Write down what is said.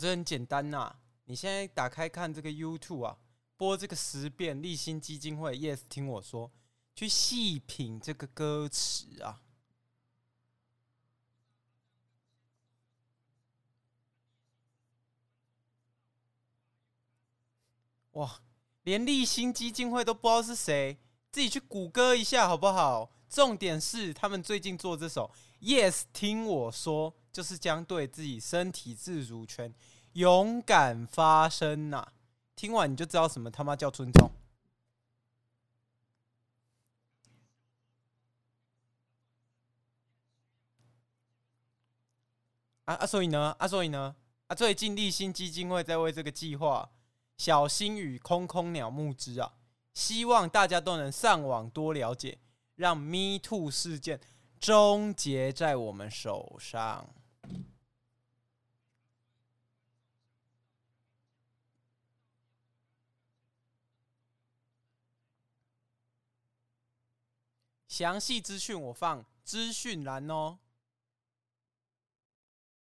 这很简单呐、你现在打开看这个 YouTube 啊，播这个十遍立新基金会，Yes，听我说，去细品这个歌词啊。哇，连立新基金会都不知道是谁，自己去谷歌一下好不好？重点是他们最近做这首《Yes 听我说》，就是将对自己身体自主权勇敢发声呐、啊！听完你就知道什么他妈叫尊重。啊啊！所以呢？啊所以呢？啊！最近立新基金会在为这个计划。小心与空空鸟募资啊！希望大家都能上网多了解，让 Me Too 事件终结在我们手上。详细资讯我放资讯栏哦。